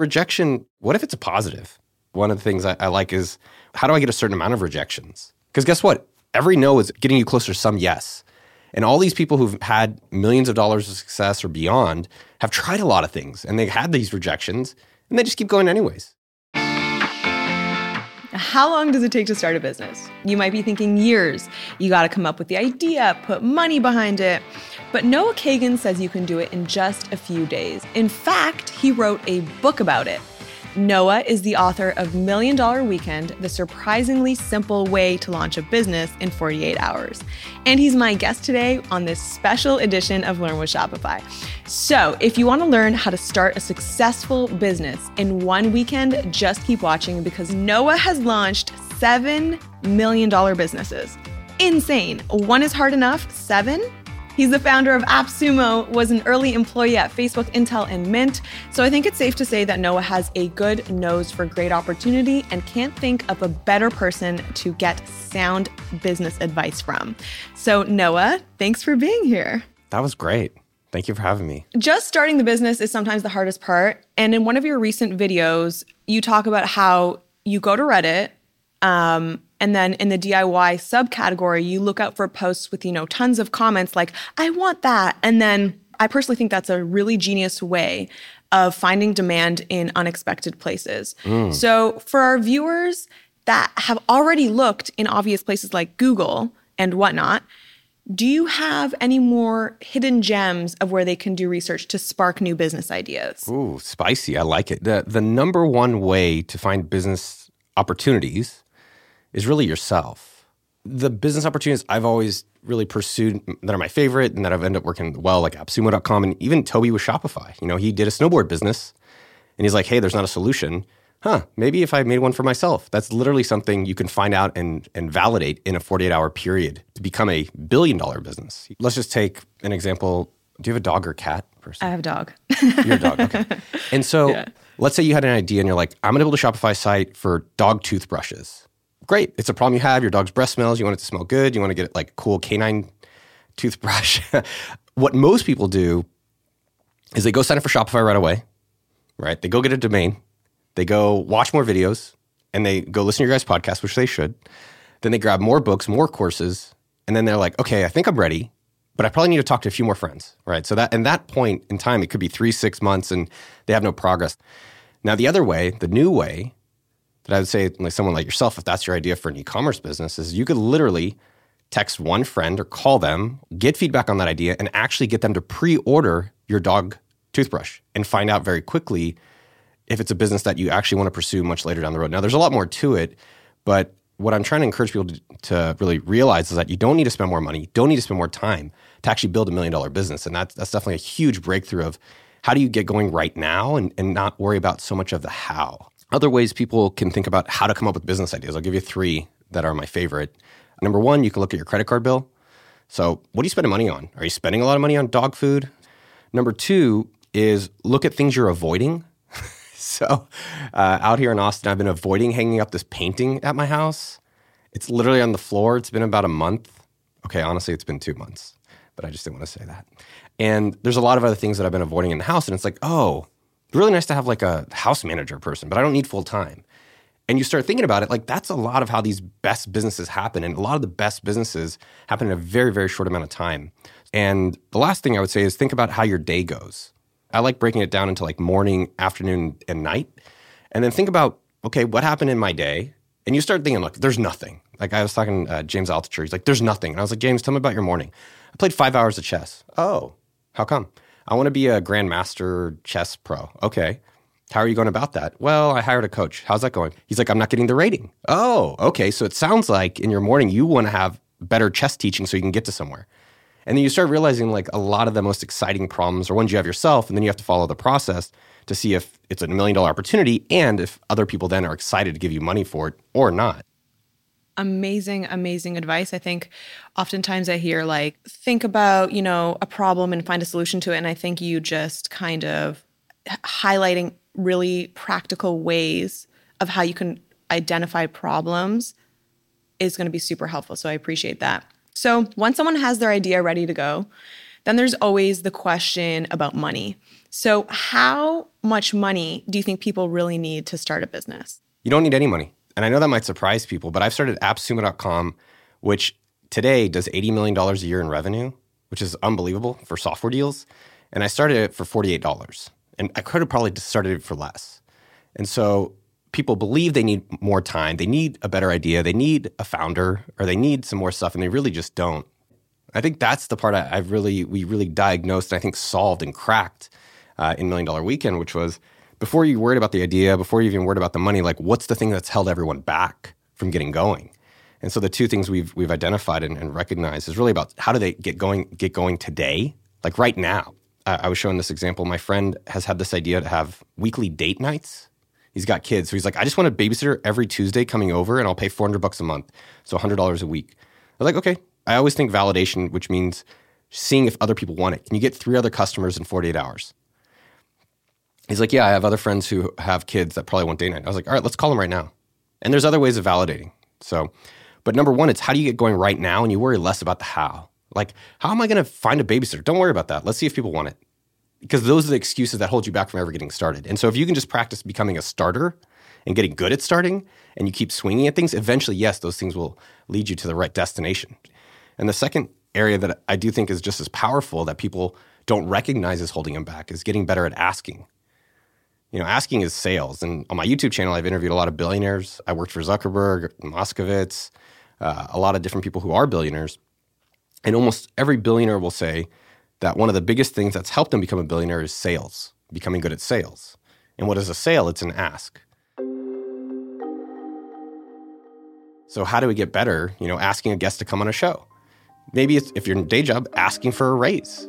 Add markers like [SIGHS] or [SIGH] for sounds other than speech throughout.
Rejection, what if it's a positive? One of the things I, I like is how do I get a certain amount of rejections? Because guess what? Every no is getting you closer to some yes. And all these people who've had millions of dollars of success or beyond have tried a lot of things and they've had these rejections and they just keep going anyways. How long does it take to start a business? You might be thinking years. You got to come up with the idea, put money behind it. But Noah Kagan says you can do it in just a few days. In fact, he wrote a book about it. Noah is the author of Million Dollar Weekend, the surprisingly simple way to launch a business in 48 hours. And he's my guest today on this special edition of Learn with Shopify. So, if you want to learn how to start a successful business in one weekend, just keep watching because Noah has launched $7 million businesses. Insane. One is hard enough, seven? He's the founder of AppSumo, was an early employee at Facebook, Intel, and Mint. So I think it's safe to say that Noah has a good nose for great opportunity and can't think of a better person to get sound business advice from. So, Noah, thanks for being here. That was great. Thank you for having me. Just starting the business is sometimes the hardest part. And in one of your recent videos, you talk about how you go to Reddit um, and then in the DIY subcategory, you look out for posts with, you know, tons of comments like, I want that. And then I personally think that's a really genius way of finding demand in unexpected places. Mm. So for our viewers that have already looked in obvious places like Google and whatnot, do you have any more hidden gems of where they can do research to spark new business ideas? Ooh, spicy. I like it. The the number one way to find business opportunities is really yourself. The business opportunities I've always really pursued that are my favorite and that I've ended up working well, like AppSumo.com and even Toby with Shopify. You know, he did a snowboard business and he's like, hey, there's not a solution. Huh, maybe if I made one for myself. That's literally something you can find out and, and validate in a 48 hour period to become a billion dollar business. Let's just take an example. Do you have a dog or cat person? I have a dog. You're a dog, okay. And so [LAUGHS] yeah. let's say you had an idea and you're like, I'm gonna build a Shopify site for dog toothbrushes great. It's a problem you have. Your dog's breath smells. You want it to smell good. You want to get like cool canine toothbrush. [LAUGHS] what most people do is they go sign up for Shopify right away, right? They go get a domain, they go watch more videos, and they go listen to your guys' podcast, which they should. Then they grab more books, more courses, and then they're like, okay, I think I'm ready, but I probably need to talk to a few more friends, right? So that in that point in time, it could be three, six months, and they have no progress. Now the other way, the new way, that I would say, like someone like yourself, if that's your idea for an e-commerce business, is you could literally text one friend or call them, get feedback on that idea, and actually get them to pre-order your dog toothbrush and find out very quickly if it's a business that you actually want to pursue much later down the road. Now, there's a lot more to it, but what I'm trying to encourage people to, to really realize is that you don't need to spend more money, you don't need to spend more time to actually build a million dollar business. And that's, that's definitely a huge breakthrough of how do you get going right now and, and not worry about so much of the how. Other ways people can think about how to come up with business ideas. I'll give you three that are my favorite. Number one, you can look at your credit card bill. So, what are you spending money on? Are you spending a lot of money on dog food? Number two is look at things you're avoiding. [LAUGHS] so, uh, out here in Austin, I've been avoiding hanging up this painting at my house. It's literally on the floor. It's been about a month. Okay, honestly, it's been two months, but I just didn't want to say that. And there's a lot of other things that I've been avoiding in the house. And it's like, oh, really nice to have like a house manager person, but I don't need full time. And you start thinking about it, like that's a lot of how these best businesses happen. And a lot of the best businesses happen in a very, very short amount of time. And the last thing I would say is think about how your day goes. I like breaking it down into like morning, afternoon, and night. And then think about, okay, what happened in my day? And you start thinking, look, there's nothing. Like I was talking uh, James Altucher, he's like, there's nothing. And I was like, James, tell me about your morning. I played five hours of chess. Oh, how come? I want to be a grandmaster chess pro. Okay. How are you going about that? Well, I hired a coach. How's that going? He's like, I'm not getting the rating. Oh, okay. So it sounds like in your morning you want to have better chess teaching so you can get to somewhere. And then you start realizing like a lot of the most exciting problems are ones you have yourself, and then you have to follow the process to see if it's a million dollar opportunity and if other people then are excited to give you money for it or not amazing, amazing advice. I think oftentimes I hear like, think about, you know, a problem and find a solution to it. And I think you just kind of highlighting really practical ways of how you can identify problems is going to be super helpful. So I appreciate that. So once someone has their idea ready to go, then there's always the question about money. So, how much money do you think people really need to start a business? You don't need any money. And I know that might surprise people, but I've started appsumo.com, which today does $80 million a year in revenue, which is unbelievable for software deals. And I started it for $48. And I could have probably started it for less. And so people believe they need more time, they need a better idea, they need a founder, or they need some more stuff, and they really just don't. I think that's the part I, have really we really diagnosed and I think solved and cracked uh, in Million Dollar Weekend, which was before you worried about the idea, before you even worried about the money, like what's the thing that's held everyone back from getting going? And so the two things we've we've identified and, and recognized is really about how do they get going get going today, like right now. I, I was showing this example. My friend has had this idea to have weekly date nights He's got kids. So he's like, I just want a babysitter every Tuesday coming over and I'll pay 400 bucks a month. So $100 a week. I was like, okay. I always think validation, which means seeing if other people want it. Can you get three other customers in 48 hours? He's like, yeah, I have other friends who have kids that probably want day night. I was like, all right, let's call them right now. And there's other ways of validating. So, but number one, it's how do you get going right now and you worry less about the how. Like, how am I going to find a babysitter? Don't worry about that. Let's see if people want it because those are the excuses that hold you back from ever getting started. And so if you can just practice becoming a starter and getting good at starting and you keep swinging at things, eventually, yes, those things will lead you to the right destination. And the second area that I do think is just as powerful that people don't recognize as holding them back is getting better at asking. You know, asking is sales. And on my YouTube channel, I've interviewed a lot of billionaires. I worked for Zuckerberg, Moskovitz, uh, a lot of different people who are billionaires. And almost every billionaire will say, that one of the biggest things that's helped them become a billionaire is sales, becoming good at sales. And what is a sale? It's an ask. So how do we get better? You know, asking a guest to come on a show. Maybe if you're in a day job, asking for a raise.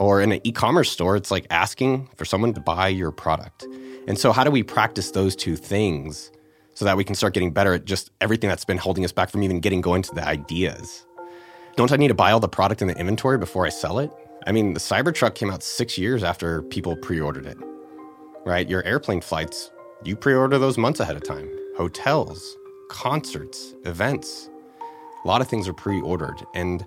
Or in an e-commerce store, it's like asking for someone to buy your product. And so how do we practice those two things so that we can start getting better at just everything that's been holding us back from even getting going to the ideas? Don't I need to buy all the product in the inventory before I sell it? I mean, the Cybertruck came out six years after people pre ordered it, right? Your airplane flights, you pre order those months ahead of time. Hotels, concerts, events, a lot of things are pre ordered. And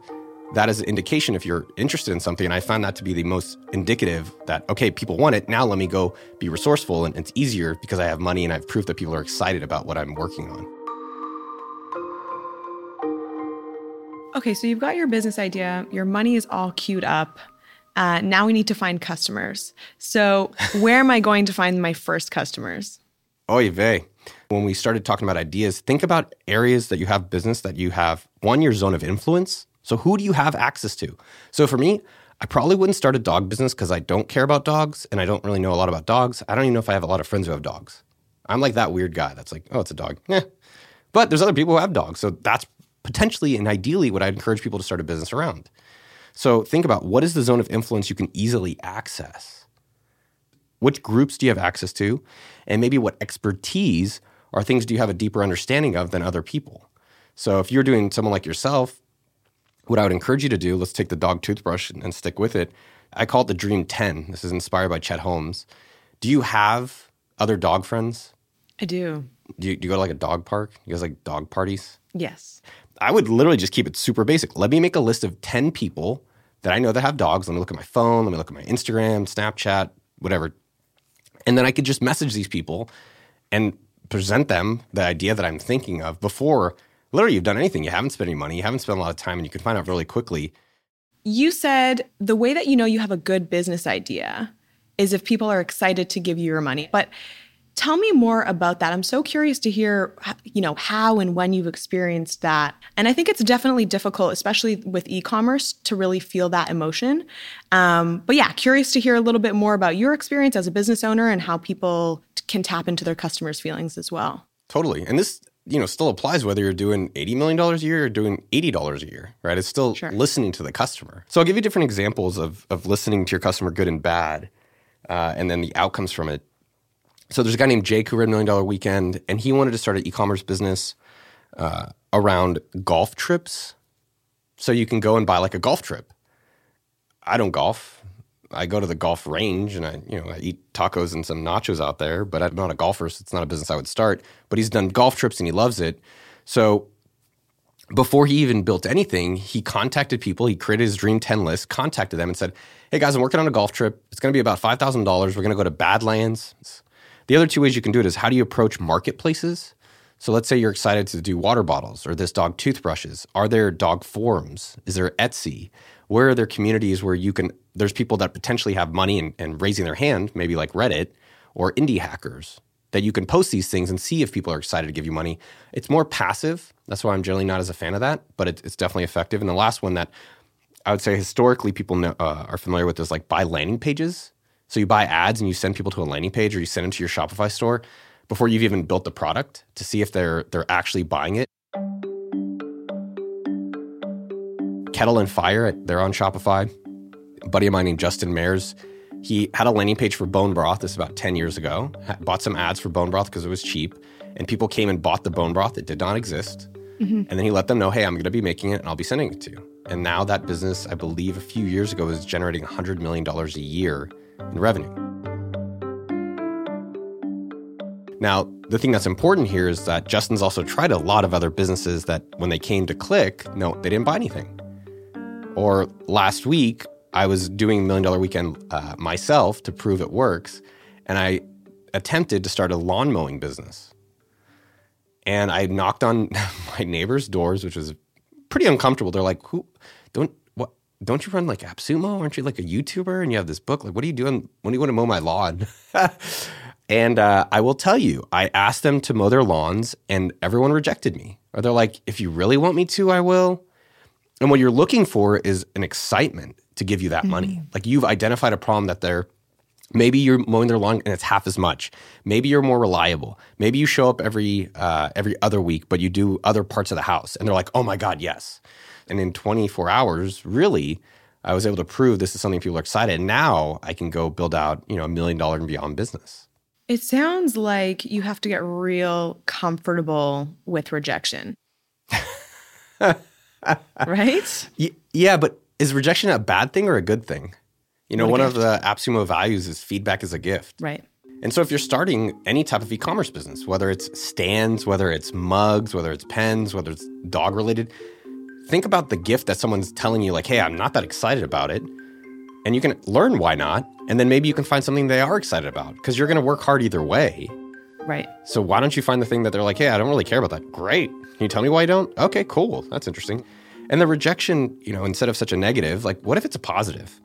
that is an indication if you're interested in something. And I found that to be the most indicative that, okay, people want it. Now let me go be resourceful. And it's easier because I have money and I've proved that people are excited about what I'm working on. Okay, so you've got your business idea, your money is all queued up. Uh, now we need to find customers. So, [LAUGHS] where am I going to find my first customers? Oy vey. When we started talking about ideas, think about areas that you have business that you have one, your zone of influence. So, who do you have access to? So, for me, I probably wouldn't start a dog business because I don't care about dogs and I don't really know a lot about dogs. I don't even know if I have a lot of friends who have dogs. I'm like that weird guy that's like, oh, it's a dog. [LAUGHS] Eh. But there's other people who have dogs. So that's potentially and ideally what I'd encourage people to start a business around. So think about what is the zone of influence you can easily access? Which groups do you have access to? And maybe what expertise or things do you have a deeper understanding of than other people? So if you're doing someone like yourself, what I would encourage you to do, let's take the dog toothbrush and stick with it. I call it the Dream 10. This is inspired by Chet Holmes. Do you have other dog friends? I do. Do you, do you go to like a dog park? You guys like dog parties? Yes. I would literally just keep it super basic. Let me make a list of 10 people that I know that have dogs. Let me look at my phone. Let me look at my Instagram, Snapchat, whatever. And then I could just message these people and present them the idea that I'm thinking of before literally you've done anything. You haven't spent any money, you haven't spent a lot of time, and you can find out really quickly. You said the way that you know you have a good business idea is if people are excited to give you your money. But Tell me more about that. I'm so curious to hear, you know, how and when you've experienced that. And I think it's definitely difficult, especially with e-commerce, to really feel that emotion. Um, but yeah, curious to hear a little bit more about your experience as a business owner and how people can tap into their customers' feelings as well. Totally. And this, you know, still applies whether you're doing $80 million a year or doing $80 a year, right? It's still sure. listening to the customer. So I'll give you different examples of, of listening to your customer, good and bad, uh, and then the outcomes from it so there's a guy named Jake who read Million Dollar Weekend, and he wanted to start an e-commerce business uh, around golf trips. So you can go and buy like a golf trip. I don't golf. I go to the golf range and I, you know, I eat tacos and some nachos out there, but I'm not a golfer, so it's not a business I would start. But he's done golf trips and he loves it. So before he even built anything, he contacted people. He created his Dream 10 list, contacted them, and said, Hey guys, I'm working on a golf trip. It's going to be about $5,000. We're going to go to Badlands. The other two ways you can do it is how do you approach marketplaces? So let's say you're excited to do water bottles or this dog toothbrushes. Are there dog forums? Is there Etsy? Where are there communities where you can, there's people that potentially have money and, and raising their hand, maybe like Reddit or indie hackers that you can post these things and see if people are excited to give you money. It's more passive. That's why I'm generally not as a fan of that, but it, it's definitely effective. And the last one that I would say historically people know, uh, are familiar with is like buy landing pages. So you buy ads and you send people to a landing page or you send them to your Shopify store before you've even built the product to see if they're they're actually buying it. Kettle and Fire, they're on Shopify. A buddy of mine named Justin Mares, he had a landing page for bone broth. This about 10 years ago. Bought some ads for bone broth because it was cheap. And people came and bought the bone broth. It did not exist. Mm-hmm. And then he let them know, hey, I'm going to be making it and I'll be sending it to you. And now that business, I believe a few years ago, was generating $100 million a year in revenue. Now, the thing that's important here is that Justin's also tried a lot of other businesses that when they came to click, no, they didn't buy anything. Or last week, I was doing Million Dollar Weekend uh, myself to prove it works, and I attempted to start a lawn mowing business. And I knocked on [LAUGHS] my neighbors' doors, which was pretty uncomfortable. They're like, "Who? Don't what? Don't you run like AppSumo? Aren't you like a YouTuber? And you have this book? Like, what are you doing? When do you want to mow my lawn?" [LAUGHS] and uh, I will tell you, I asked them to mow their lawns, and everyone rejected me. Or they're like, "If you really want me to, I will." And what you're looking for is an excitement to give you that mm-hmm. money. Like you've identified a problem that they're maybe you're mowing their lawn and it's half as much. Maybe you're more reliable. Maybe you show up every uh, every other week, but you do other parts of the house, and they're like, "Oh my god, yes!" And in 24 hours, really, I was able to prove this is something people are excited. And Now I can go build out, you know, a million dollar and beyond business. It sounds like you have to get real comfortable with rejection. [LAUGHS] right? Yeah, but is rejection a bad thing or a good thing? You know, one gift. of the AppSumo values is feedback is a gift. Right. And so if you're starting any type of e-commerce business, whether it's stands, whether it's mugs, whether it's pens, whether it's dog related, think about the gift that someone's telling you like, "Hey, I'm not that excited about it." And you can learn why not, and then maybe you can find something they are excited about because you're going to work hard either way. Right. So why don't you find the thing that they're like, "Hey, I don't really care about that." Great. Can you tell me why you don't? Okay, cool. That's interesting. And the rejection, you know, instead of such a negative, like what if it's a positive?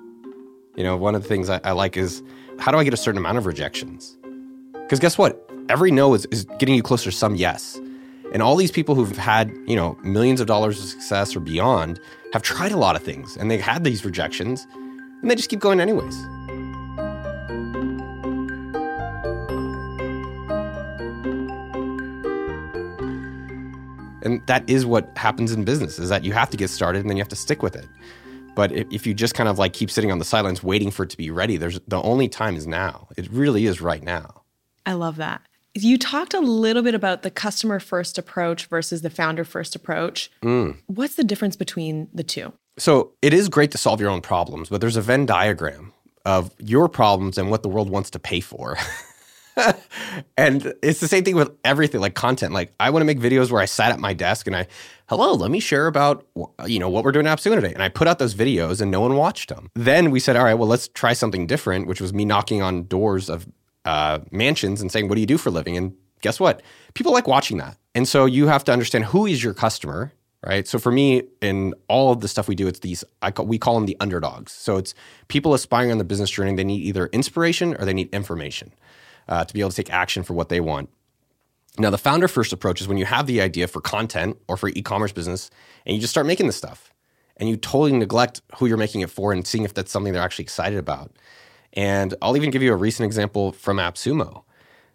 You know, one of the things I, I like is how do I get a certain amount of rejections? Because guess what? Every no is, is getting you closer to some yes. And all these people who've had, you know, millions of dollars of success or beyond have tried a lot of things and they've had these rejections and they just keep going anyways. And that is what happens in business is that you have to get started and then you have to stick with it. But if you just kind of like keep sitting on the sidelines waiting for it to be ready, there's the only time is now. It really is right now. I love that. You talked a little bit about the customer first approach versus the founder first approach. Mm. What's the difference between the two? So it is great to solve your own problems, but there's a Venn diagram of your problems and what the world wants to pay for. [LAUGHS] [LAUGHS] and it's the same thing with everything like content. Like I want to make videos where I sat at my desk and I, hello, let me share about you know what we're doing at AppSumo today. And I put out those videos and no one watched them. Then we said, all right, well let's try something different, which was me knocking on doors of uh, mansions and saying, what do you do for living? And guess what? People like watching that. And so you have to understand who is your customer right? So for me, in all of the stuff we do, it's these I call, we call them the underdogs. So it's people aspiring on the business journey. They need either inspiration or they need information uh, to be able to take action for what they want. Now, the founder first approach is when you have the idea for content or for e commerce business and you just start making this stuff and you totally neglect who you're making it for and seeing if that's something they're actually excited about. And I'll even give you a recent example from AppSumo.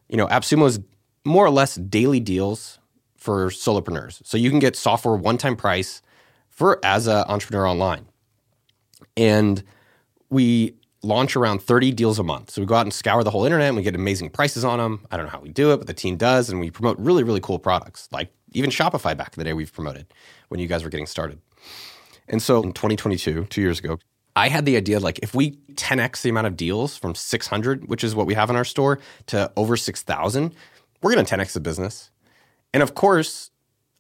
You know, AppSumo is more or less daily deals for solopreneurs. So you can get software one time price for as an entrepreneur online. And we launch around 30 deals a month. So we go out and scour the whole internet and we get amazing prices on them. I don't know how we do it, but the team does. And we promote really, really cool products like even Shopify back in the day we've promoted when you guys were getting started. And so in 2022, two years ago, I had the idea like if we 10x the amount of deals from 600, which is what we have in our store, to over 6,000, we're going to 10x the business. And of course,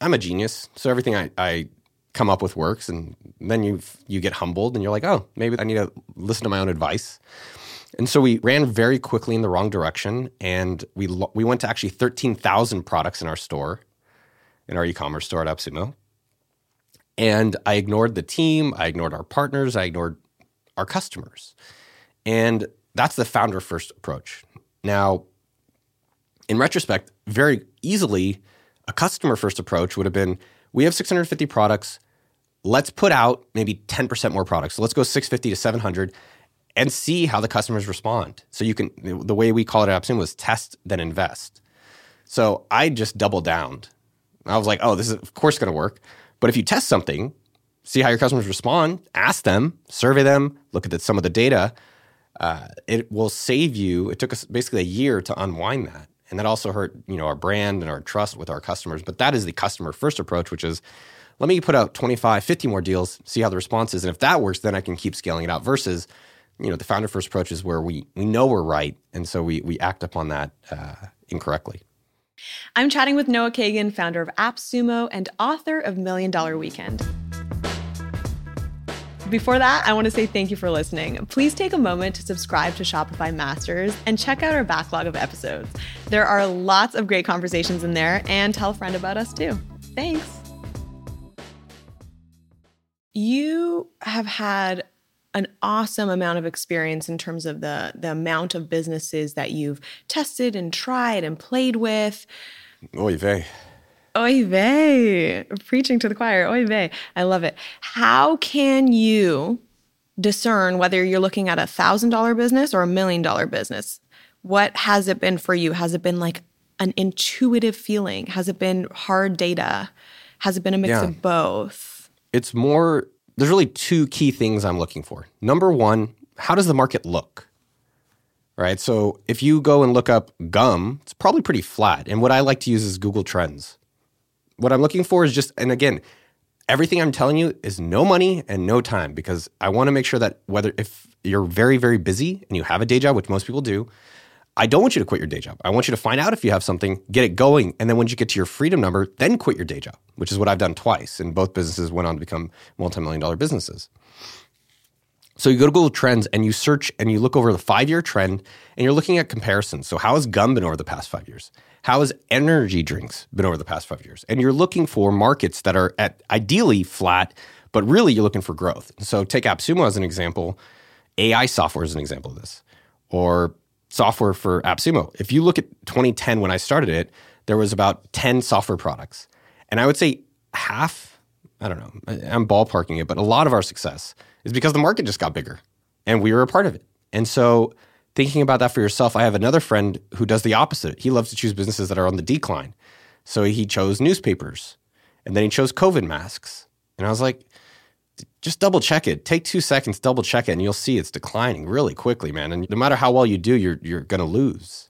I'm a genius, so everything I, I come up with works, and then you you get humbled, and you're like, oh, maybe I need to listen to my own advice. And so we ran very quickly in the wrong direction, and we we went to actually thirteen thousand products in our store, in our e-commerce store at AppSumo. And I ignored the team, I ignored our partners, I ignored our customers, and that's the founder first approach. Now, in retrospect, very easily, a customer first approach would have been we have 650 products. Let's put out maybe 10% more products. So let's go 650 to 700 and see how the customers respond. So you can, the way we call it at AppSumo was test, then invest. So I just doubled down. I was like, oh, this is of course going to work. But if you test something, see how your customers respond, ask them, survey them, look at the, some of the data, uh, it will save you. It took us basically a year to unwind that and that also hurt you know our brand and our trust with our customers but that is the customer first approach which is let me put out 25 50 more deals see how the response is and if that works then i can keep scaling it out versus you know the founder first approach is where we we know we're right and so we we act upon that uh, incorrectly i'm chatting with noah kagan founder of appsumo and author of million dollar weekend before that, I want to say thank you for listening. Please take a moment to subscribe to Shopify Masters and check out our backlog of episodes. There are lots of great conversations in there, and tell a friend about us too. Thanks. You have had an awesome amount of experience in terms of the the amount of businesses that you've tested and tried and played with. Oy vey. Oy vey. Preaching to the choir. Oy vey. I love it. How can you discern whether you're looking at a thousand dollar business or a million dollar business? What has it been for you? Has it been like an intuitive feeling? Has it been hard data? Has it been a mix yeah. of both? It's more, there's really two key things I'm looking for. Number one, how does the market look? Right. So if you go and look up gum, it's probably pretty flat. And what I like to use is Google Trends what I'm looking for is just, and again, everything I'm telling you is no money and no time because I want to make sure that whether if you're very, very busy and you have a day job, which most people do, I don't want you to quit your day job. I want you to find out if you have something, get it going, and then when you get to your freedom number, then quit your day job, which is what I've done twice. And both businesses went on to become multi million dollar businesses. So you go to Google Trends and you search and you look over the five year trend and you're looking at comparisons. So, how has gum been over the past five years? How has energy drinks been over the past five years? And you're looking for markets that are at ideally flat, but really you're looking for growth. So take AppSumo as an example. AI software is an example of this, or software for AppSumo. If you look at 2010 when I started it, there was about 10 software products. And I would say half, I don't know, I'm ballparking it, but a lot of our success is because the market just got bigger and we were a part of it. And so thinking about that for yourself, I have another friend who does the opposite. He loves to choose businesses that are on the decline. So he chose newspapers and then he chose COVID masks. And I was like, just double check it. Take two seconds, double check it, and you'll see it's declining really quickly, man. And no matter how well you do, you're, you're going to lose.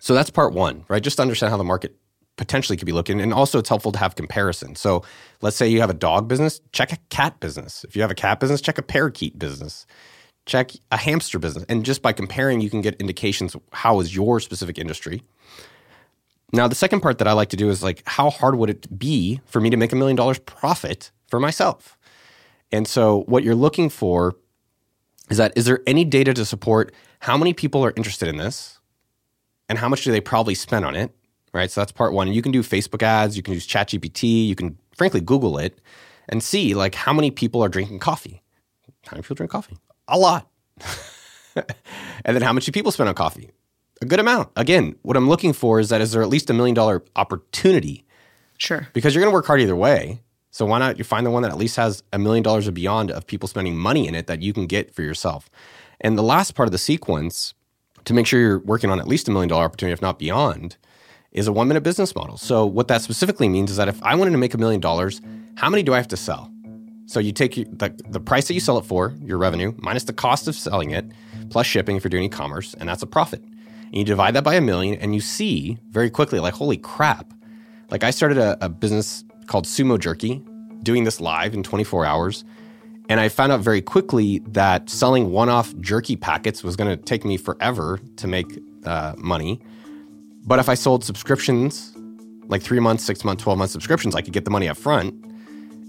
So that's part one, right? Just understand how the market potentially could be looking. And also, it's helpful to have comparison. So let's say you have a dog business, check a cat business. If you have a cat business, check a parakeet business check a hamster business. And just by comparing, you can get indications how is your specific industry. Now, the second part that I like to do is like, how hard would it be for me to make a million dollars profit for myself? And so, what you're looking for is that is there any data to support how many people are interested in this and how much do they probably spend on it? Right. So, that's part one. You can do Facebook ads, you can use ChatGPT, you can frankly Google it and see like how many people are drinking coffee. How many people drink coffee? a lot. [LAUGHS] and then how much do people spend on coffee? A good amount. Again, what I'm looking for is that is there at least a million dollar opportunity? Sure. Because you're going to work hard either way. So why not you find the one that at least has a million dollars or beyond of people spending money in it that you can get for yourself. And the last part of the sequence to make sure you're working on at least a million dollar opportunity, if not beyond, is a one minute business model. So what that specifically means is that if I wanted to make a million dollars, how many do I have to sell? So you take the, the price that you sell it for, your revenue, minus the cost of selling it, plus shipping if you're doing e-commerce, and that's a profit. And you divide that by a million, and you see very quickly, like, holy crap. Like I started a, a business called Sumo Jerky, doing this live in 24 hours. And I found out very quickly that selling one off jerky packets was going to take me forever to make uh, money. But if I sold subscriptions like three months, six months, 12 month subscriptions. I could get the money up front.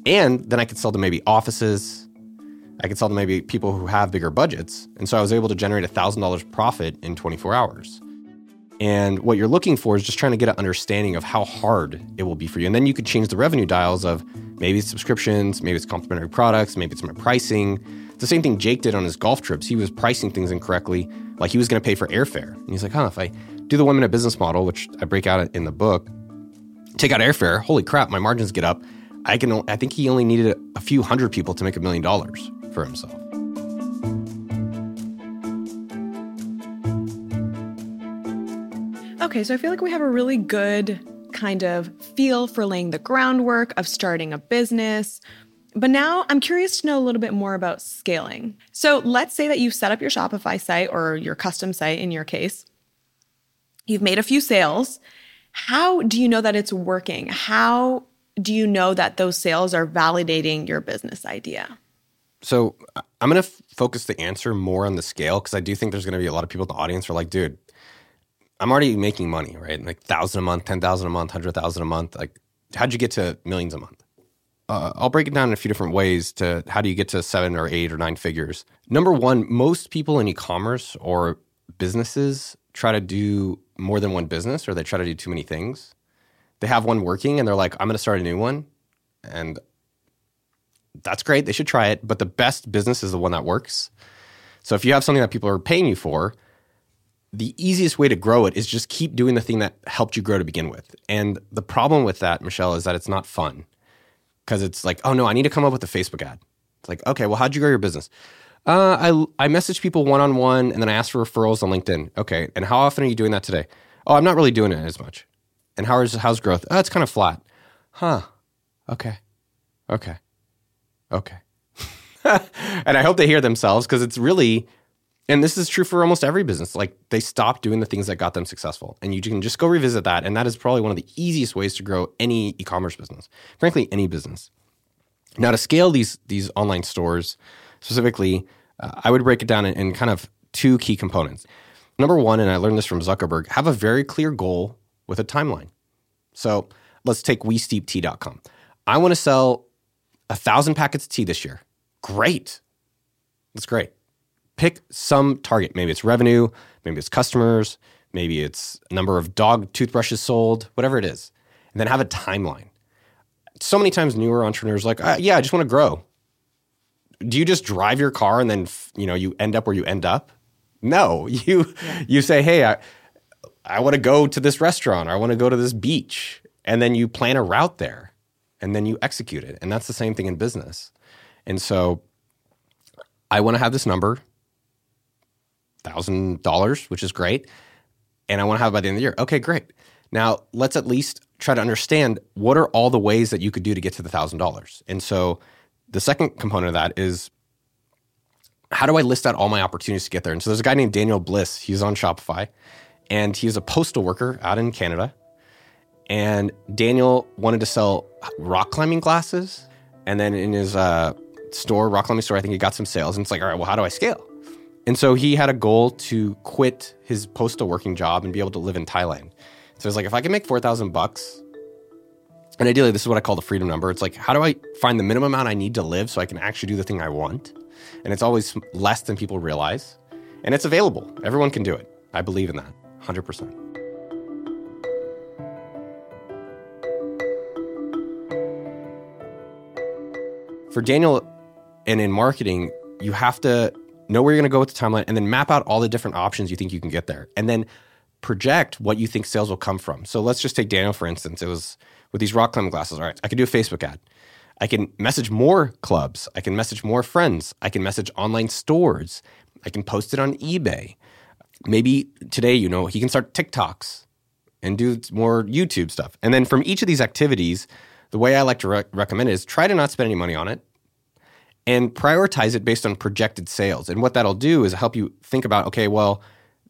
And then I could sell to maybe offices. I could sell to maybe people who have bigger budgets. And so I was able to generate $1,000 profit in 24 hours. And what you're looking for is just trying to get an understanding of how hard it will be for you. And then you could change the revenue dials of maybe it's subscriptions, maybe it's complementary products, maybe it's my pricing. It's the same thing Jake did on his golf trips. He was pricing things incorrectly, like he was going to pay for airfare. And he's like, huh, if I do the one minute business model, which I break out in the book, take out airfare, holy crap, my margins get up. I can I think he only needed a, a few hundred people to make a million dollars for himself. Okay, so I feel like we have a really good kind of feel for laying the groundwork of starting a business. But now I'm curious to know a little bit more about scaling. So let's say that you've set up your Shopify site or your custom site in your case. You've made a few sales. How do you know that it's working? How do you know that those sales are validating your business idea? So I'm going to f- focus the answer more on the scale because I do think there's going to be a lot of people in the audience who are like, dude, I'm already making money, right? Like thousand a month, ten thousand a month, hundred thousand a month. Like, how'd you get to millions a month? Uh, I'll break it down in a few different ways to how do you get to seven or eight or nine figures. Number one, most people in e-commerce or businesses try to do more than one business or they try to do too many things. They have one working and they're like, I'm going to start a new one. And that's great. They should try it. But the best business is the one that works. So if you have something that people are paying you for, the easiest way to grow it is just keep doing the thing that helped you grow to begin with. And the problem with that, Michelle, is that it's not fun because it's like, oh no, I need to come up with a Facebook ad. It's like, okay, well, how'd you grow your business? Uh, I I message people one on one, and then I ask for referrals on LinkedIn. Okay, and how often are you doing that today? Oh, I'm not really doing it as much. And how's how's growth? Oh, it's kind of flat. Huh. Okay. Okay. Okay. [LAUGHS] and I hope they hear themselves because it's really and this is true for almost every business. Like they stop doing the things that got them successful. And you can just go revisit that. And that is probably one of the easiest ways to grow any e-commerce business. Frankly, any business. Now to scale these these online stores specifically, uh, I would break it down in, in kind of two key components. Number one, and I learned this from Zuckerberg, have a very clear goal with a timeline. So let's take WeSteepTea.com. I want to sell a thousand packets of tea this year. Great. That's great pick some target. Maybe it's revenue, maybe it's customers, maybe it's number of dog toothbrushes sold, whatever it is. And then have a timeline. So many times newer entrepreneurs like, uh, yeah, I just want to grow. Do you just drive your car and then you know you end up where you end up? No, [LAUGHS] you yeah. you say, hey, I I want to go to this restaurant or I want to go to this beach, and then you plan a route there, and then you execute it. And that's the same thing in business. And so, I want to have this number thousand dollars, which is great, and I want to have by the end of the year. Okay, great. Now let's at least try to understand what are all the ways that you could do to get to the thousand dollars. And so the second component of that is how do I list out all my opportunities to get there? And so there's a guy named Daniel Bliss. He's on Shopify, and he's a postal worker out in Canada. And Daniel wanted to sell rock climbing glasses, and then in his uh, store, rock climbing store, I think he got some sales. And it's like, all right, well, how do I scale? And so he had a goal to quit his postal working job and be able to live in Thailand. So it's like, if I can make 4,000 bucks, and ideally, this is what I call the freedom number. It's like, how do I find the minimum amount I need to live so I can actually do the thing I want? And it's always less than people realize. And it's available. Everyone can do it. I believe in that 100%. For Daniel and in marketing, you have to know where you're going to go with the timeline, and then map out all the different options you think you can get there. And then project what you think sales will come from. So let's just take Daniel, for instance. It was with these rock climbing glasses. All right, I can do a Facebook ad. I can message more clubs. I can message more friends. I can message online stores. I can post it on eBay. Maybe today, you know, he can start TikToks and do more YouTube stuff. And then from each of these activities, the way I like to re- recommend it is try to not spend any money on it and prioritize it based on projected sales. And what that'll do is help you think about, okay, well,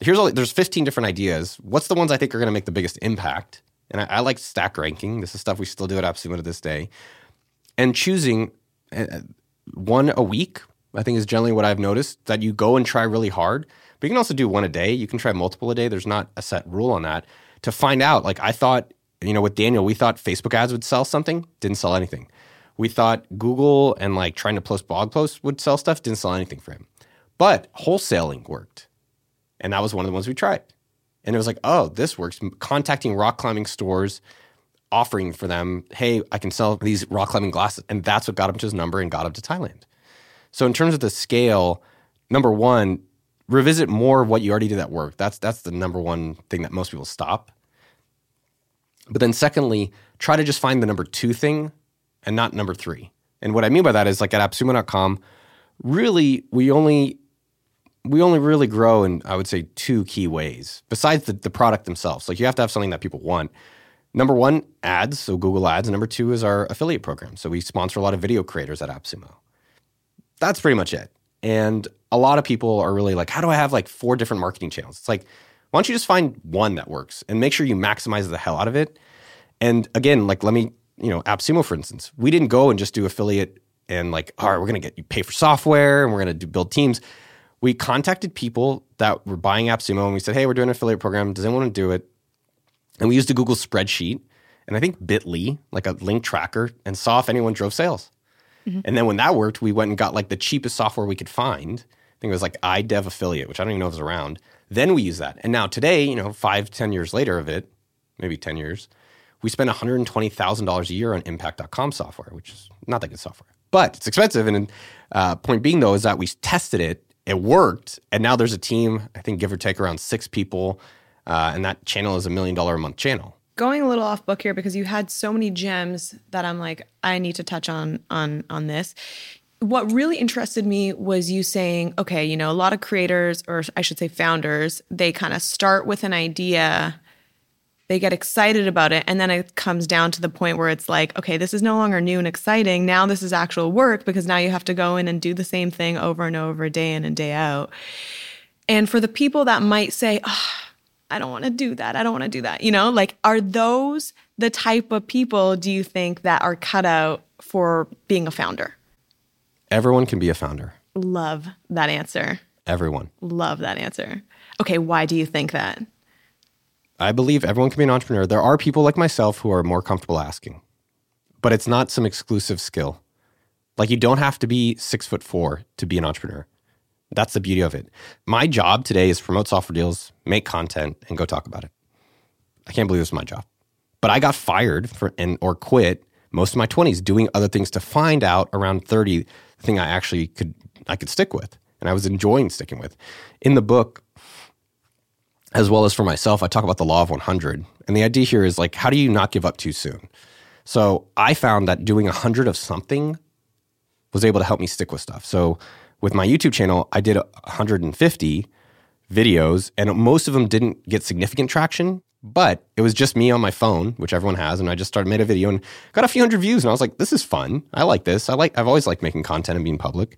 here's all there's 15 different ideas. What's the ones I think are going to make the biggest impact? And I, I, like stack ranking. This is stuff we still do at AppSumo to this day. And choosing uh, one a week, I think is generally what I've noticed that you go and try really hard. But you can also do one a day. You can try multiple a day. There's not a set rule on that. To find out, like I thought you know, with Daniel, we thought Facebook ads would sell something, didn't sell anything. We thought Google and like trying to post blog posts would sell stuff, didn't sell anything for him. But wholesaling worked. And that was one of the ones we tried. And it was like, oh, this works. Contacting rock climbing stores, offering for them, hey, I can sell these rock climbing glasses. And that's what got him to his number and got him to Thailand. So in terms of the scale, number one, revisit more of what you already did at work. That's that's the number one thing that most people stop. But then secondly, try to just find the number two thing and not number three. And what I mean by that is like at appsumo.com, really we only we only really grow in I would say two key ways besides the, the product themselves. Like you have to have something that people want. Number one, ads, so Google Ads. Number two is our affiliate program. So we sponsor a lot of video creators at AppSumo. That's pretty much it. And a lot of people are really like, how do I have like four different marketing channels? It's like, why don't you just find one that works and make sure you maximize the hell out of it? And again, like let me, you know, AppSumo, for instance, we didn't go and just do affiliate and like, all right, we're gonna get you pay for software and we're gonna do, build teams. We contacted people that were buying AppSumo and we said, hey, we're doing an affiliate program. Does anyone want to do it? And we used a Google spreadsheet and I think Bitly, like a link tracker, and saw if anyone drove sales. Mm-hmm. And then when that worked, we went and got like the cheapest software we could find. I think it was like iDev Affiliate, which I don't even know if it's around. Then we use that. And now today, you know, five, ten years later of it, maybe 10 years, we spend $120,000 a year on impact.com software, which is not that good software, but it's expensive. And uh, point being, though, is that we tested it, it worked. And now there's a team, I think, give or take around six people. Uh, and that channel is a million dollar a month channel going a little off book here because you had so many gems that I'm like I need to touch on on on this. What really interested me was you saying, okay, you know, a lot of creators or I should say founders, they kind of start with an idea, they get excited about it and then it comes down to the point where it's like, okay, this is no longer new and exciting. Now this is actual work because now you have to go in and do the same thing over and over day in and day out. And for the people that might say, oh, I don't want to do that. I don't want to do that. You know, like, are those the type of people do you think that are cut out for being a founder? Everyone can be a founder. Love that answer. Everyone. Love that answer. Okay, why do you think that? I believe everyone can be an entrepreneur. There are people like myself who are more comfortable asking, but it's not some exclusive skill. Like, you don't have to be six foot four to be an entrepreneur. That's the beauty of it. My job today is promote software deals, make content, and go talk about it. I can't believe this is my job. But I got fired for and or quit most of my 20s doing other things to find out around 30 the thing I actually could I could stick with and I was enjoying sticking with. In the book as well as for myself, I talk about the law of 100. And the idea here is like how do you not give up too soon? So, I found that doing 100 of something was able to help me stick with stuff. So, with my YouTube channel, I did 150 videos, and most of them didn't get significant traction. But it was just me on my phone, which everyone has, and I just started made a video and got a few hundred views. And I was like, "This is fun. I like this. I like. I've always liked making content and being public."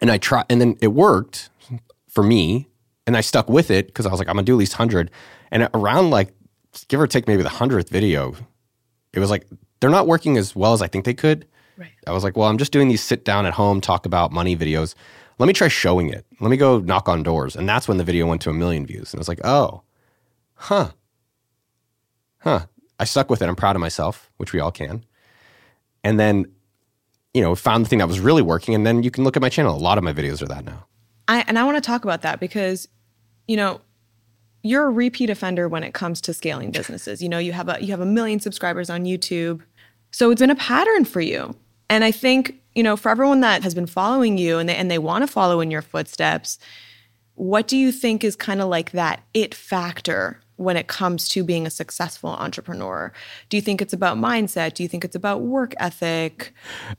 And I try, and then it worked for me, and I stuck with it because I was like, "I'm gonna do at least hundred. And around like, give or take, maybe the hundredth video, it was like they're not working as well as I think they could. Right. I was like, well, I'm just doing these sit down at home, talk about money videos. Let me try showing it. Let me go knock on doors. And that's when the video went to a million views. And I was like, oh, huh. Huh. I stuck with it. I'm proud of myself, which we all can. And then, you know, found the thing that was really working. And then you can look at my channel. A lot of my videos are that now. I, and I want to talk about that because, you know, you're a repeat offender when it comes to scaling businesses. You know, you have a you have a million subscribers on YouTube. So it's been a pattern for you. And I think, you know, for everyone that has been following you and they, and they want to follow in your footsteps, what do you think is kind of like that it factor when it comes to being a successful entrepreneur? Do you think it's about mindset? Do you think it's about work ethic?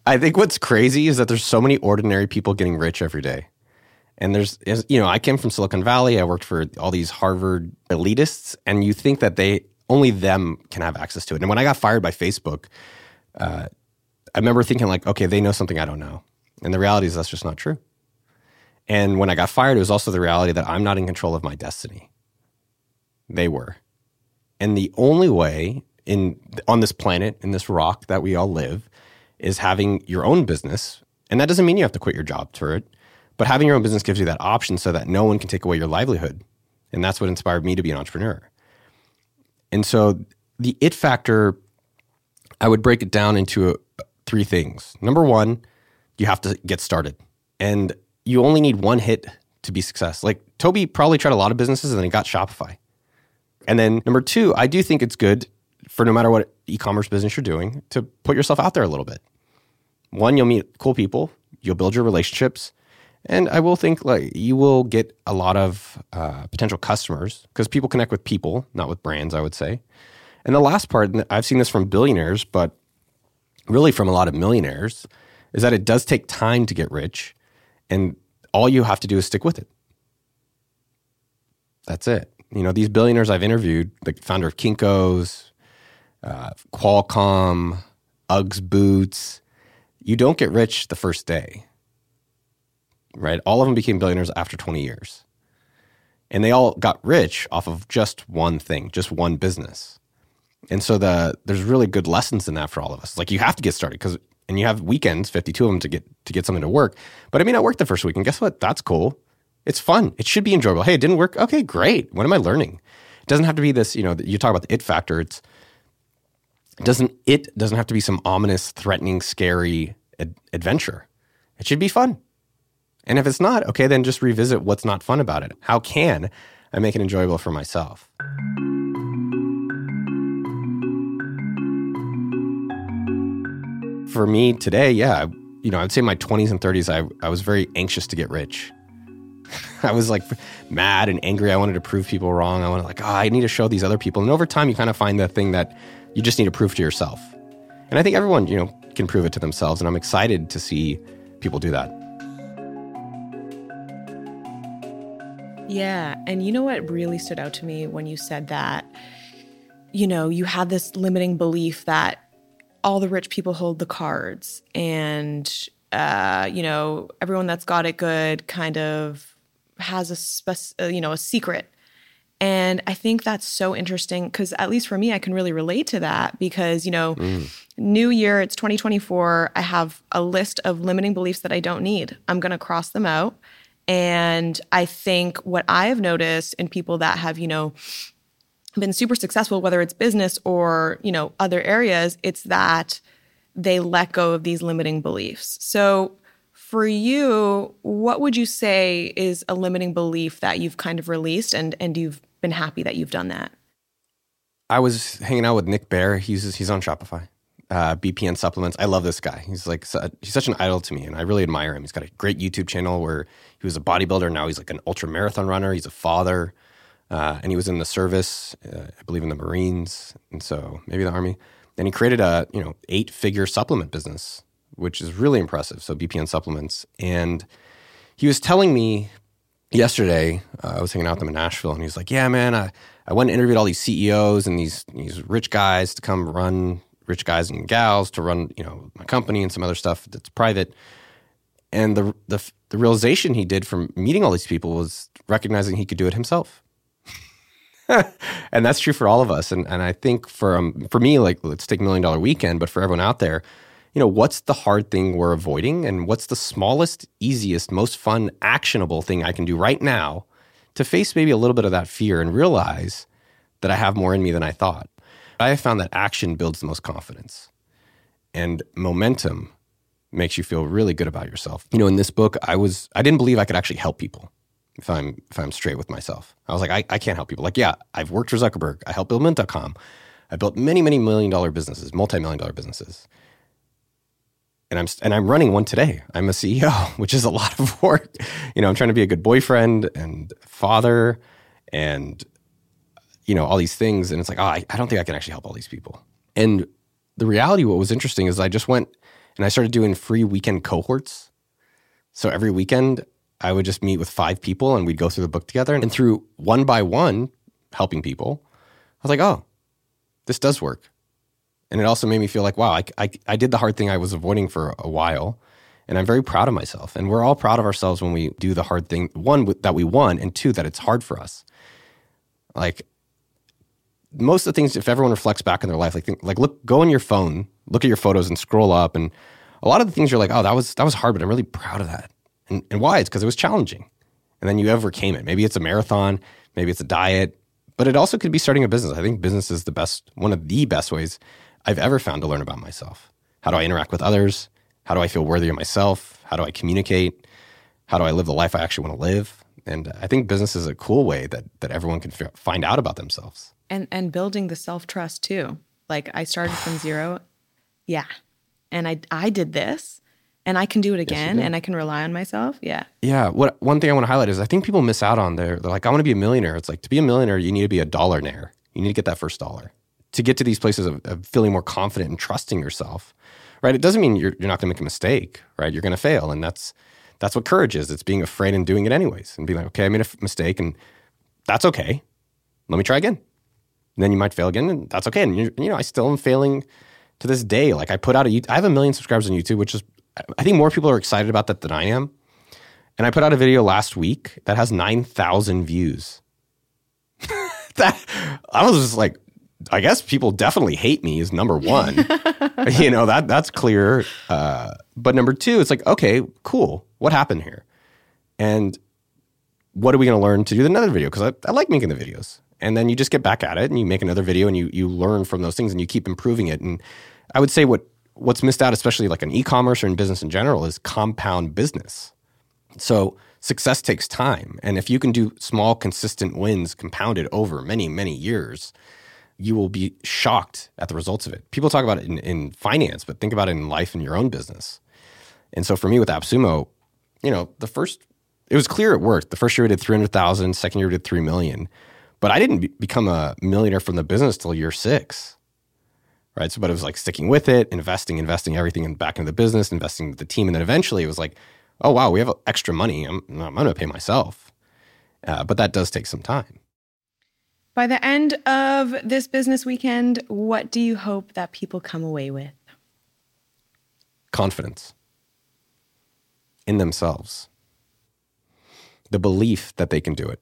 I think what's crazy is that there's so many ordinary people getting rich every day. And there's, you know, I came from Silicon Valley. I worked for all these Harvard elitists, and you think that they only them can have access to it. And when I got fired by Facebook, uh, I remember thinking like, okay, they know something I don't know. And the reality is that's just not true. And when I got fired, it was also the reality that I'm not in control of my destiny. They were. And the only way in on this planet, in this rock that we all live, is having your own business. And that doesn't mean you have to quit your job for it, but having your own business gives you that option so that no one can take away your livelihood. And that's what inspired me to be an entrepreneur. And so the it factor, I would break it down into a, uh, three things. Number one, you have to get started. And you only need one hit to be success. Like Toby probably tried a lot of businesses and then he got Shopify. And then number two, I do think it's good for no matter what e-commerce business you're doing to put yourself out there a little bit. One, you'll meet cool people, you'll build your relationships, and I will think like you will get a lot of uh, potential customers because people connect with people, not with brands. I would say. And the last part, and I've seen this from billionaires, but really from a lot of millionaires, is that it does take time to get rich, and all you have to do is stick with it. That's it. You know, these billionaires I've interviewed, the founder of Kinko's, uh, Qualcomm, Uggs boots, you don't get rich the first day, right? All of them became billionaires after 20 years. And they all got rich off of just one thing, just one business. And so the there's really good lessons in that for all of us. Like you have to get started because and you have weekends, 52 of them to get to get something to work. But I mean, I worked the first week and guess what? That's cool. It's fun. It should be enjoyable. Hey, it didn't work. Okay, great. What am I learning? It doesn't have to be this, you know, you talk about the it factor. It's doesn't it doesn't have to be some ominous, threatening, scary ad- adventure. It should be fun. And if it's not, okay, then just revisit what's not fun about it. How can I make it enjoyable for myself? For me today, yeah, you know, I'd say my 20s and 30s, I, I was very anxious to get rich. [LAUGHS] I was like mad and angry. I wanted to prove people wrong. I wanted like, oh, I need to show these other people. And over time, you kind of find the thing that you just need to prove to yourself. And I think everyone, you know, can prove it to themselves. And I'm excited to see people do that. Yeah. And you know what really stood out to me when you said that, you know, you had this limiting belief that all the rich people hold the cards and, uh, you know, everyone that's got it good kind of has a, spec- uh, you know, a secret and I think that's so interesting because, at least for me, I can really relate to that because, you know, mm. new year, it's 2024. I have a list of limiting beliefs that I don't need. I'm going to cross them out. And I think what I have noticed in people that have, you know, been super successful, whether it's business or, you know, other areas, it's that they let go of these limiting beliefs. So, for you, what would you say is a limiting belief that you've kind of released and and you've been happy that you've done that? I was hanging out with Nick Bare. He's he's on Shopify. Uh, BPN supplements. I love this guy. He's like he's such an idol to me, and I really admire him. He's got a great YouTube channel where he was a bodybuilder. Now he's like an ultra marathon runner. He's a father, uh, and he was in the service, uh, I believe, in the Marines, and so maybe the Army. And he created a you know eight figure supplement business, which is really impressive. So BPN supplements, and he was telling me yesterday, uh, I was hanging out with him in Nashville, and he was like, "Yeah, man, I, I went and interviewed all these CEOs and these these rich guys to come run rich guys and gals to run you know my company and some other stuff that's private." And the the the realization he did from meeting all these people was recognizing he could do it himself. [LAUGHS] and that's true for all of us. And and I think for um, for me, like let's take Million Dollar Weekend, but for everyone out there, you know, what's the hard thing we're avoiding and what's the smallest, easiest, most fun, actionable thing I can do right now to face maybe a little bit of that fear and realize that I have more in me than I thought. I have found that action builds the most confidence and momentum makes you feel really good about yourself. You know, in this book, I was I didn't believe I could actually help people if I'm if I'm straight with myself. I was like, I, I can't help people. Like, yeah, I've worked for Zuckerberg. I helped build Mint.com. I built many, many million dollar businesses, multi-million dollar businesses and I'm and I'm running one today. I'm a CEO, [LAUGHS] which is a lot of work. You know, I'm trying to be a good boyfriend and father, and you know all these things. And it's like, oh, I, I don't think I can actually help all these people. And the reality, what was interesting is I just went and I started doing free weekend cohorts. So every weekend, I would just meet with five people and we'd go through the book together. And through one by one helping people, I was like, oh, this does work. And it also made me feel like, wow, I, I, I did the hard thing I was avoiding for a while. And I'm very proud of myself. And we're all proud of ourselves when we do the hard thing. One, that we won, and two, that it's hard for us. Like, most of the things, if everyone reflects back in their life, like, think, like look, go on your phone, look at your photos and scroll up. And a lot of the things you're like, oh, that was, that was hard, but I'm really proud of that. And, and why? It's because it was challenging. And then you overcame it. Maybe it's a marathon, maybe it's a diet, but it also could be starting a business. I think business is the best, one of the best ways I've ever found to learn about myself. How do I interact with others? How do I feel worthy of myself? How do I communicate? How do I live the life I actually want to live? And I think business is a cool way that that everyone can f- find out about themselves. And and building the self trust too. Like I started from zero, [SIGHS] yeah, and I I did this, and I can do it again, yes, and I can rely on myself. Yeah. Yeah. What one thing I want to highlight is I think people miss out on there. They're like, I want to be a millionaire. It's like to be a millionaire, you need to be a dollar dollarnaire. You need to get that first dollar to get to these places of, of feeling more confident and trusting yourself. Right. It doesn't mean you're you're not going to make a mistake. Right. You're going to fail, and that's that's what courage is. It's being afraid and doing it anyways, and being like, okay, I made a f- mistake, and that's okay. Let me try again. And then you might fail again, and that's okay. And you know, I still am failing to this day. Like I put out a, I have a million subscribers on YouTube, which is, I think more people are excited about that than I am. And I put out a video last week that has nine thousand views. [LAUGHS] that I was just like, I guess people definitely hate me is number one. [LAUGHS] you know that that's clear. Uh, but number two, it's like, okay, cool. What happened here? And what are we going to learn to do the another video? Because I, I like making the videos and then you just get back at it and you make another video and you you learn from those things and you keep improving it. And i would say what what's missed out especially like in e-commerce or in business in general is compound business. So success takes time. And if you can do small consistent wins compounded over many many years you will be shocked at the results of it. People talk about it in, in finance but think about it in life and your own business. And so for me with appsumo you know the first it was clear it worked. The first year we did 300000 second year we did 3 million but I didn't be- become a millionaire from the business till year six, right? So, but it was like sticking with it, investing, investing everything in, back into the business, investing with the team, and then eventually it was like, oh wow, we have extra money. I'm I'm going to pay myself, uh, but that does take some time. By the end of this business weekend, what do you hope that people come away with? Confidence in themselves, the belief that they can do it,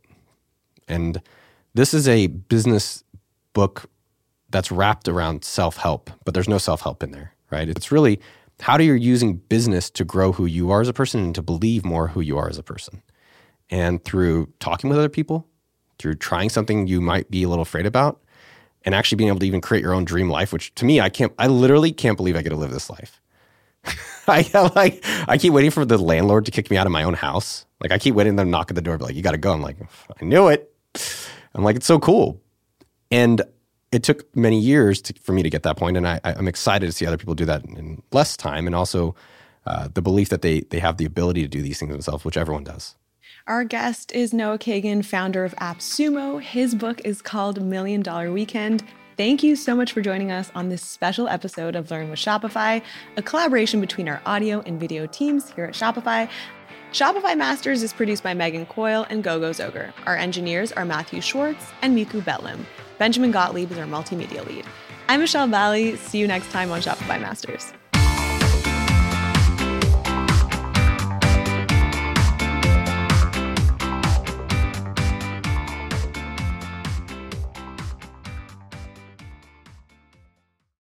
and this is a business book that's wrapped around self help, but there's no self help in there, right? It's really how do you using business to grow who you are as a person and to believe more who you are as a person. And through talking with other people, through trying something you might be a little afraid about, and actually being able to even create your own dream life, which to me, I can't, I literally can't believe I get to live this life. [LAUGHS] I like, I keep waiting for the landlord to kick me out of my own house. Like I keep waiting them knock at the door, like, you got to go. I'm like, I knew it. I'm like, it's so cool. And it took many years to, for me to get that point, and I, am excited to see other people do that in less time, and also uh, the belief that they they have the ability to do these things themselves, which everyone does. Our guest is Noah Kagan, founder of AppSumo. His book is called Million Dollar Weekend. Thank you so much for joining us on this special episode of Learn with Shopify, a collaboration between our audio and video teams here at Shopify. Shopify Masters is produced by Megan Coyle and Gogo Zoger. Our engineers are Matthew Schwartz and Miku Betlim. Benjamin Gottlieb is our multimedia lead. I'm Michelle Bali. See you next time on Shopify Masters.